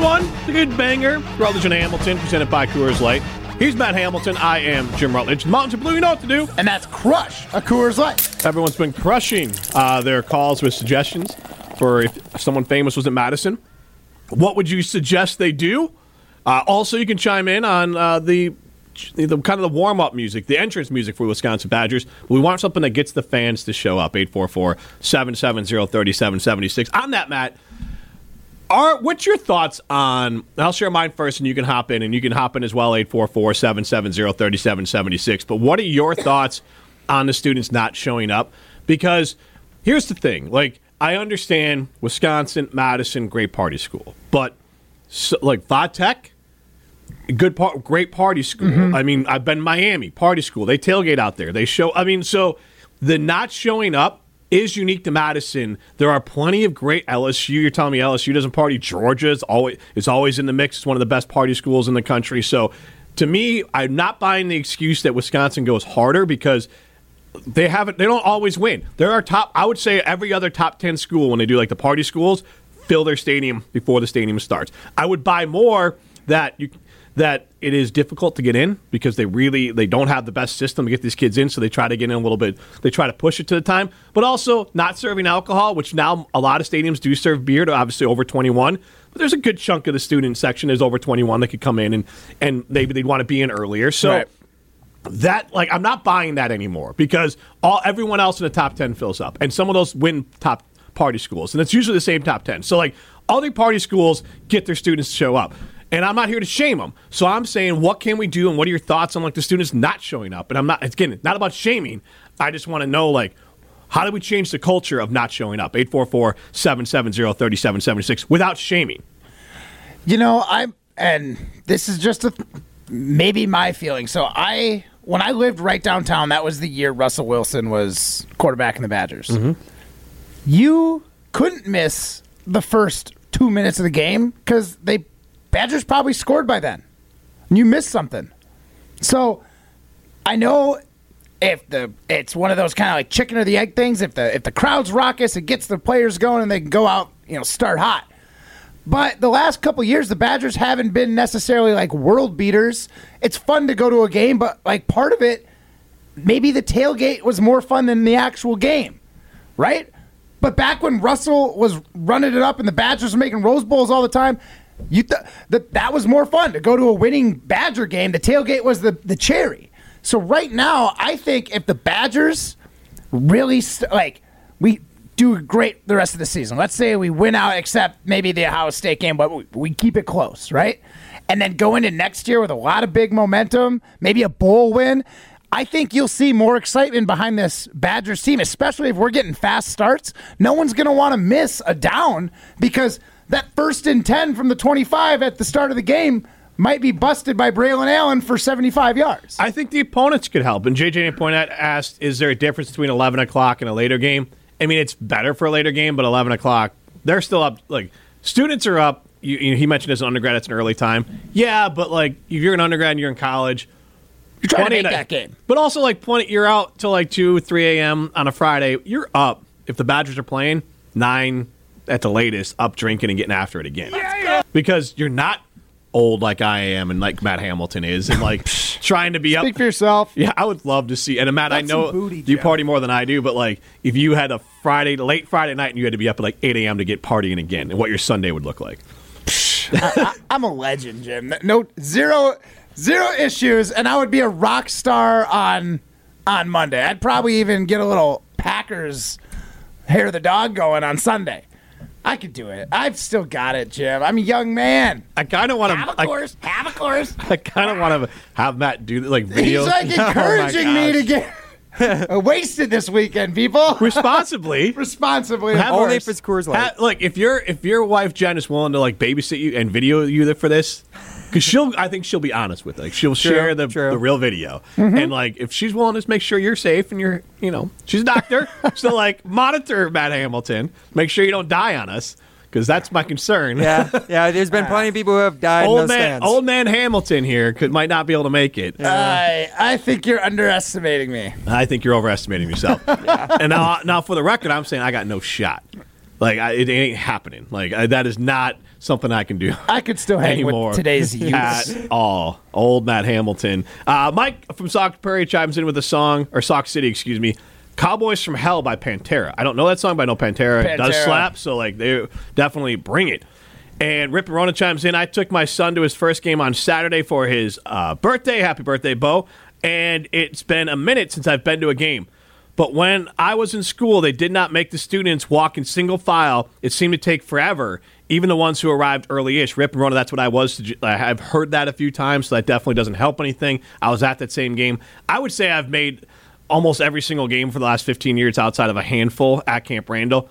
Good one. It's a good banger. Rutledge and Hamilton, presented by Coors Light. He's Matt Hamilton. I am Jim Rutledge. The Mountains are blue. You know what to do. And that's Crush, a Coors Light. Everyone's been crushing uh, their calls with suggestions for if someone famous was at Madison. What would you suggest they do? Uh, also, you can chime in on uh, the, the kind of the warm up music, the entrance music for Wisconsin Badgers. We want something that gets the fans to show up. 844 770 3776. On that, Matt, Are what's your thoughts on? I'll share mine first, and you can hop in, and you can hop in as well. 844-770-3776. But what are your thoughts on the students not showing up? Because here's the thing: like I understand Wisconsin, Madison, great party school, but so, like Vatech, good part, great party school. Mm-hmm. I mean, I've been Miami party school. They tailgate out there. They show. I mean, so the not showing up is unique to Madison. There are plenty of great LSU. You're telling me LSU doesn't party. Georgia is always is always in the mix. It's one of the best party schools in the country. So to me, I'm not buying the excuse that Wisconsin goes harder because they haven't they don't always win. There are top I would say every other top 10 school when they do like the party schools fill their stadium before the stadium starts. I would buy more that you that it is difficult to get in because they really they don't have the best system to get these kids in so they try to get in a little bit they try to push it to the time but also not serving alcohol which now a lot of stadiums do serve beer to obviously over 21 but there's a good chunk of the student section is over 21 that could come in and and maybe they'd want to be in earlier so Right. that like I'm not buying that anymore because all everyone else in the top ten fills up, and some of those win top party schools, and it's usually the same top ten. So like other party schools get their students to show up, and I'm not here to shame them. So I'm saying, what can we do, and what are your thoughts on like the students not showing up? And I'm not again not about shaming. I just want to know like. How do we change the culture of not showing up? 844-770-3776 without shaming. You know, I'm, and this is just a maybe my feeling. So I, when I lived right downtown, that was the year Russell Wilson was quarterback in the Badgers. Mm-hmm. You couldn't miss the first two minutes of the game because they Badgers probably scored by then. And you missed something. So I know if the it's one of those kind of like chicken or the egg things. If the if the crowd's raucous, it gets the players going and they can go out, you know, start hot. But the last couple years, the Badgers haven't been necessarily like world beaters. It's fun to go to a game, but like part of it, maybe the tailgate was more fun than the actual game, right? But back when Russell was running it up and the Badgers were making Rose Bowls all the time, you th- that that was more fun to go to a winning Badger game. The tailgate was the the cherry. So right now, I think if the Badgers really st- like we do great the rest of the season. Let's say we win out, except maybe the Ohio State game, but we, we keep it close, right? And then go into next year with a lot of big momentum, maybe a bowl win. I think you'll see more excitement behind this Badgers team, especially if we're getting fast starts. No one's going to want to miss a down because that first and 10 from the 25 at the start of the game might be busted by Braelon Allen for 75 yards. I think the opponents could help. And JJ Poynette asked, "Is there a difference between 11 o'clock and a later game?" I mean, it's better for a later game, but 11 o'clock, they're still up. Like students are up. You, you, he mentioned as an undergrad, it's an early time. Yeah, but like if you're an undergrad and you're in college, You're trying to make that game. But also like plenty, you're out till like two, three a.m. on a Friday. You're up if the Badgers are playing nine at the latest, up drinking and getting after it again. Because you're not old like I am and like Matt Hamilton is, and like trying to be up. Speak for yourself. Yeah, I would love to see. And uh, Matt, I know booty, you party more than I do, but like if you had a Friday, late Friday night, and you had to be up at like eight a.m. to get partying again, and what your Sunday would look like. I, I'm a legend, Jim. No zero zero issues, and I would be a rock star on on Monday. I'd probably even get a little Packers hair of the dog going on Sunday. I could do it. I've still got it, Jim. I'm a young man. I kind of want to Have to. a course. Have a course. I, kind of want to have Matt do like videos. He's like Oh encouraging me to get wasted this weekend, people. responsibly. Responsibly, Have- Only if it's Coors Light. Ha- look, if your if your wife Jen is willing to like babysit you and video you for this, because she'll, I think she'll be honest with it. Like she'll share the, true. the real video, Mm-hmm. and like if she's willing to make sure you're safe and you're, you know, she's a doctor, so like monitor Matt Hamilton, make sure you don't die on us, because that's my concern. yeah, yeah. There's been plenty of people who have died in old those man, stands. old man Hamilton here could might not be able to make it. I I think you're underestimating me. I think you're overestimating yourself. And now, now for the record, I'm saying I got no shot. Like I, it ain't happening. Like I, that is not something I can do. I could still hang anymore with today's youth. at all. Old Matt Hamilton. Uh, Mike from Sauk Prairie chimes in with a song, or Sauk City, excuse me. Cowboys from Hell by Pantera. I don't know that song, but I know Pantera, does slap. So like they definitely bring it. And Rip Rona chimes in. I took my son to his first game on Saturday for his uh, birthday. Happy birthday, Bo! And it's been a minute since I've been to a game. But when I was in school, they did not make the students walk in single file. It seemed to take forever. Even the ones who arrived early-ish, Rip and Rona, that's what I was. I've heard that a few times, so that definitely doesn't help anything. I was at that same game. I would say I've made almost every single game for the last 15 years outside of a handful at Camp Randall.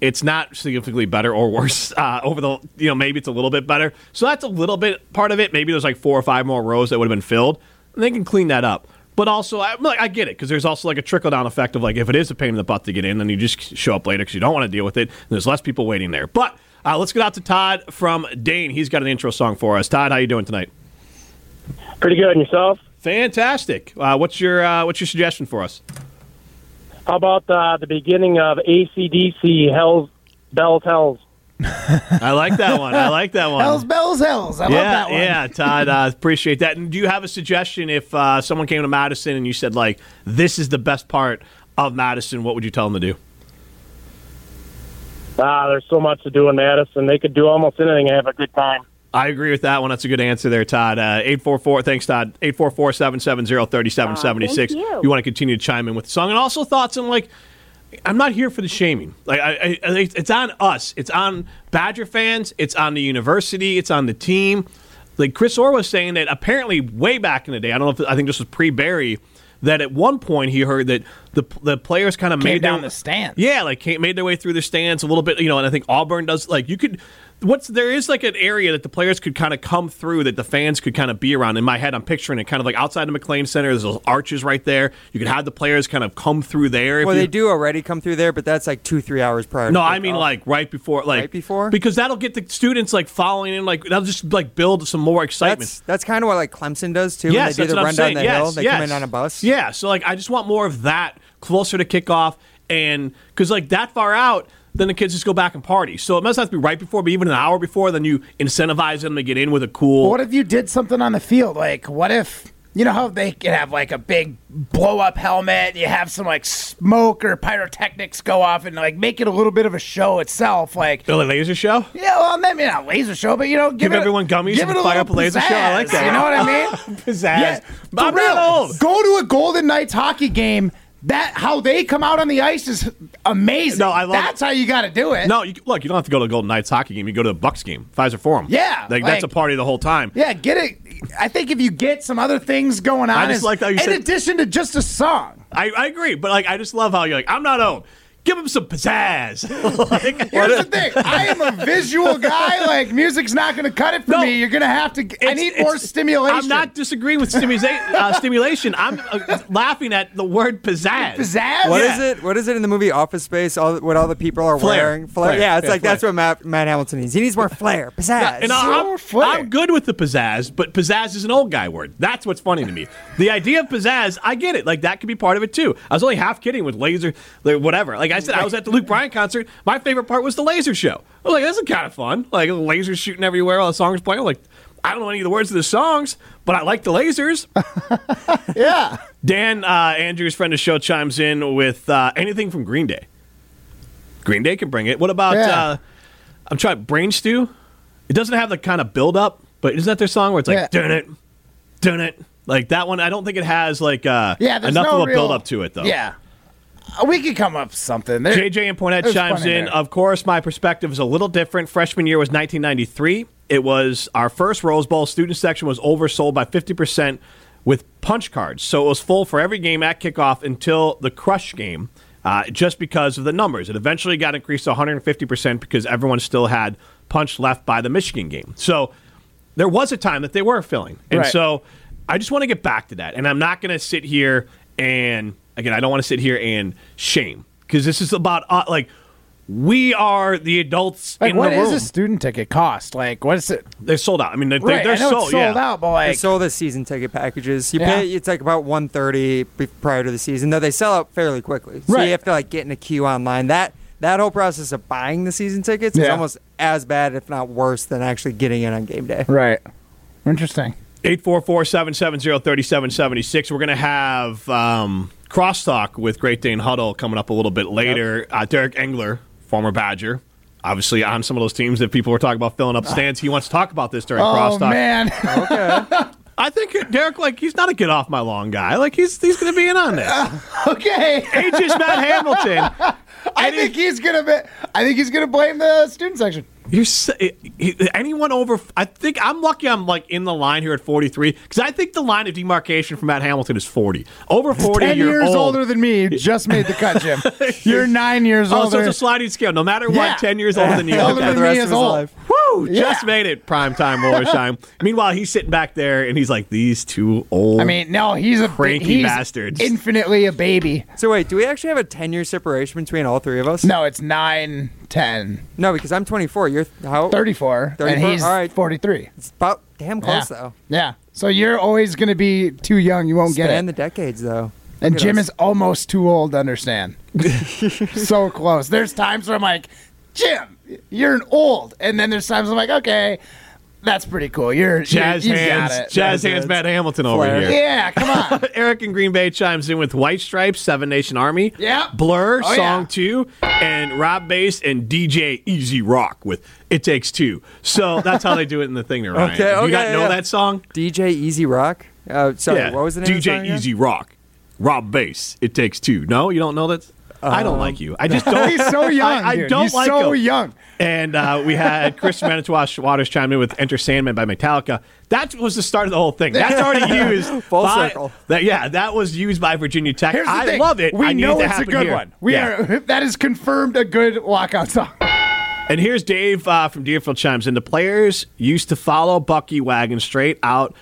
It's not significantly better or worse uh, over the, you know, maybe it's a little bit better. So that's a little bit part of it. Maybe there's like four or five more rows that would have been filled. And they can clean that up. But also, I, like, I get it because there's also like a trickle down effect of like if it is a pain in the butt to get in, then you just show up later because you don't want to deal with it. And there's less people waiting there. But uh, let's get out to Todd from Dane. He's got an intro song for us. Todd, how you doing tonight? Pretty good. And yourself? Fantastic. Uh, what's your uh, what's your suggestion for us? How about uh, the beginning of ACDC Hell's Bells Hells? I like that one. I like that one. Hells bells hells. I yeah, love that one. yeah, Todd. Uh, appreciate that. And do you have a suggestion if uh, someone came to Madison and you said like this is the best part of Madison? What would you tell them to do? Ah, there's so much to do in Madison. They could do almost anything and have a good time. I agree with that one. That's a good answer there, Todd. Uh, Eight four four. Thanks, Todd. Eight four four seven seven zero thirty seven seventy six. thank you. You want to continue to chime in with the song, and also thoughts on like. I'm not here for the shaming. Like, I, I, I- it's on us. It's on Badger fans. It's on the university. It's on the team. Like Chris Orr was saying that apparently way back in the day. I don't know if I think this was pre Barry. That at one point he heard that the the players kind of made down their, the stands. Yeah, like made their way through the stands a little bit. You know, and I think Auburn does. Like you could. What's there is like an area that the players could kind of come through that the fans could kind of be around. In my head, I'm picturing it kind of like outside the McClain Center. There's those arches right there. You could have the players kind of come through there. Well, they do already come through there, but that's like two, three hours prior. no, I mean kickoff. like right before, like Right before? because that'll get the students like following in, like that'll just like build some more excitement. That's that's kind of what like Clemson does too. Yes, when they do the run down the yes, hill, they yes. come in on a bus. Yeah, so like I just want more of that closer to kickoff, and because like that far out, then the kids just go back and party. So it must have to be right before, but even an hour before, then you incentivize them to get in with a cool. What if you did something on the field? Like, what if you know how they can have like a big blow up helmet? You have some like smoke or pyrotechnics go off and like make it a little bit of a show itself. Like a laser show? Yeah, well, maybe not laser show, but you know, give, Give everyone gummies give and it a fire up a laser show? I like that. You know what I mean? Pizzazz. Yeah, But real. Go to a Golden Knights hockey game. That how they come out on the ice is amazing. No, I love That's how you got to do it. No, you, look, you don't have to go to the Golden Knights hockey game. You go to the Bucks game, Fiserv Forum. Yeah, like, that's a party the whole time. Yeah, get it. I think if you get some other things going on, I just is- like how you in said- addition to just a song. I, I agree, but like I just love how you're like, I'm not old. Give him some pizzazz. like, Here's the thing: I am a visual guy. Like music's not going to cut it for me. You're going to have to. I need more stimulation. I'm not disagreeing with stimulation. uh, stimulation. I'm uh, laughing at the word pizzazz. Pizzazz. What Yeah. is it? What is it in the movie Office Space? All what all the people are Flair. wearing? Flair. Flair. Yeah, it's Yeah, like that's what Matt, Matt Hamilton needs. He needs more flair, pizzazz. Yeah, and I'm, I'm good with the pizzazz, but pizzazz is an old guy word. That's what's funny to me. The idea of pizzazz, I get it. Like that could be part of it too. I was only half kidding with laser, like, whatever. Like I said, I was at the Luke Bryan concert. My favorite part was the laser show. I was like, this is kind of fun. Like lasers shooting everywhere while the song's playing. I'm like, I don't know any of the words of the songs, but I like the lasers. yeah. Dan uh, Andrews, friend of the show, chimes in with uh, anything from Green Day. Green Day can bring it. What about? Yeah. Uh, I'm trying Brain Stew. It doesn't have the kind of build up, but isn't that their song where it's like Yeah. dun it, dun it, like that one? I don't think it has like uh, Yeah, enough no of a real- build up to it though. Yeah, we could come up with something. There, JJ and Poynette there's chimes in. there. Of course, my perspective is a little different. Freshman year was 1993. It was our first Rose Bowl. Student section was oversold by 50% with punch cards. So it was full for every game at kickoff until the Crush game, uh, just because of the numbers. It eventually got increased to 150% because everyone still had punch left by the Michigan game. So there was a time that they were filling. And Right. so I just want to get back to that. And I'm not going to sit here and, again, I don't want to sit here and shame because this is about, uh, like, we are the adults Like, in what the does room. a student ticket cost? Like, what is it? They're sold out. I mean, they're, Right, they're I know sold, it's sold yeah. out, but They like, sold the season ticket packages. You Yeah. pay it's like about 130 prior to the season. Though they sell out fairly quickly. So Right. you have to like get in a queue online. That that whole process of buying the season tickets is almost as bad, if not worse, than actually getting in on game day. right? Interesting. 844-770-3776. We're going to have um, crosstalk with Great Dane Huddle coming up a little bit later. Uh, Derek Engler, former Badger, obviously on some of those teams that people were talking about filling up stands. He wants to talk about this during Oh crosstalk. man. Okay. I think Derek, like, he's not a get off my lawn guy. Like, he's he's going to be in on this. okay. Aegis Matt Hamilton. I think he's gonna be. I think he's gonna blame the student section. You're s- eh, eh, anyone over. I think I'm lucky. I'm like in the line here at 43 because I think the line of demarcation for Matt Hamilton is 40. Over 40, Ten you're years old. older than me. Just made the cut, Jim. You're nine years Oh, so it's a sliding scale. No matter Yeah. what, 10 years older than you. Older Okay. than me is old. Woo! Just made it prime time Wollersheim. Meanwhile, he's sitting back there and he's like, "These two old." I mean, no, he's a cranky he's bastards. Infinitely a baby. So wait, do we actually have a 10 year separation between all three of us? No, it's nine, ten. No, because I'm 24. You're how? 34, 34? and he's all right. 43. It's about damn close yeah. though. Yeah. So you're always going to be too young. You won't get it. it. the decades though. And Look Jim is almost too old to understand. so close. There's times where I'm like, Jim, you're an old, and then there's times I'm like, okay, that's pretty cool. You're Jazz you're, you hands, got it. jazz hands, Matt Hamilton over Flair. here. Yeah, come on. Eric in Green Bay chimes in with White Stripes, Seven Nation Army. Yeah. Blur, Oh, Song yeah. 2, and Rob Base and DJ E-Z Rock with It Takes Two. So that's how they do it in the thing there, Ryan. Okay, Do you okay, guys know yeah. that song? DJ E-Z Rock. Uh, sorry, yeah. what was the name? of the song DJ again? E-Z Rock. Rob Base, It Takes Two. No, you don't know that? I don't like you. I just don't. He's so young. I, I dude. don't He's like so him. young. And uh, we had Chris Manitowoc Waters chime in with Enter Sandman by Metallica. That was the start of the whole thing. That's already used. Full by- circle. That, yeah, that was used by Virginia Tech. Here's the I thing. love it. We I know it it's a good here. one. We Yeah. are that is confirmed a good walkout song. And here's Dave uh, from Deerfield chimes in. The players used to follow Bucky Wagon straight out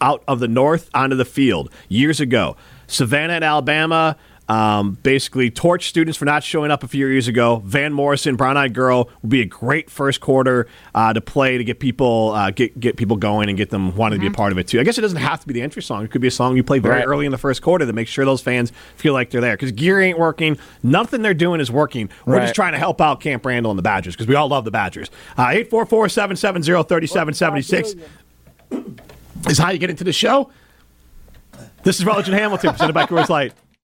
out of the north onto the field years ago. Saban at Alabama. Um, basically, torch students for not showing up a few years ago. Van Morrison, Brown Eyed Girl would be a great first quarter uh, to play to get people uh, get get people going and get them wanting to be a part of it too. I guess it doesn't have to be the entry song. It could be a song you play very Right. early in the first quarter to make sure those fans feel like they're there. Because gear ain't working, nothing they're doing is working. We're Right. just trying to help out Camp Randall and the Badgers because we all love the Badgers. Uh, Eight four four seven seven zero thirty seven seventy six is how you get into the show. This is Rutledge and Hamilton presented by Coors Light.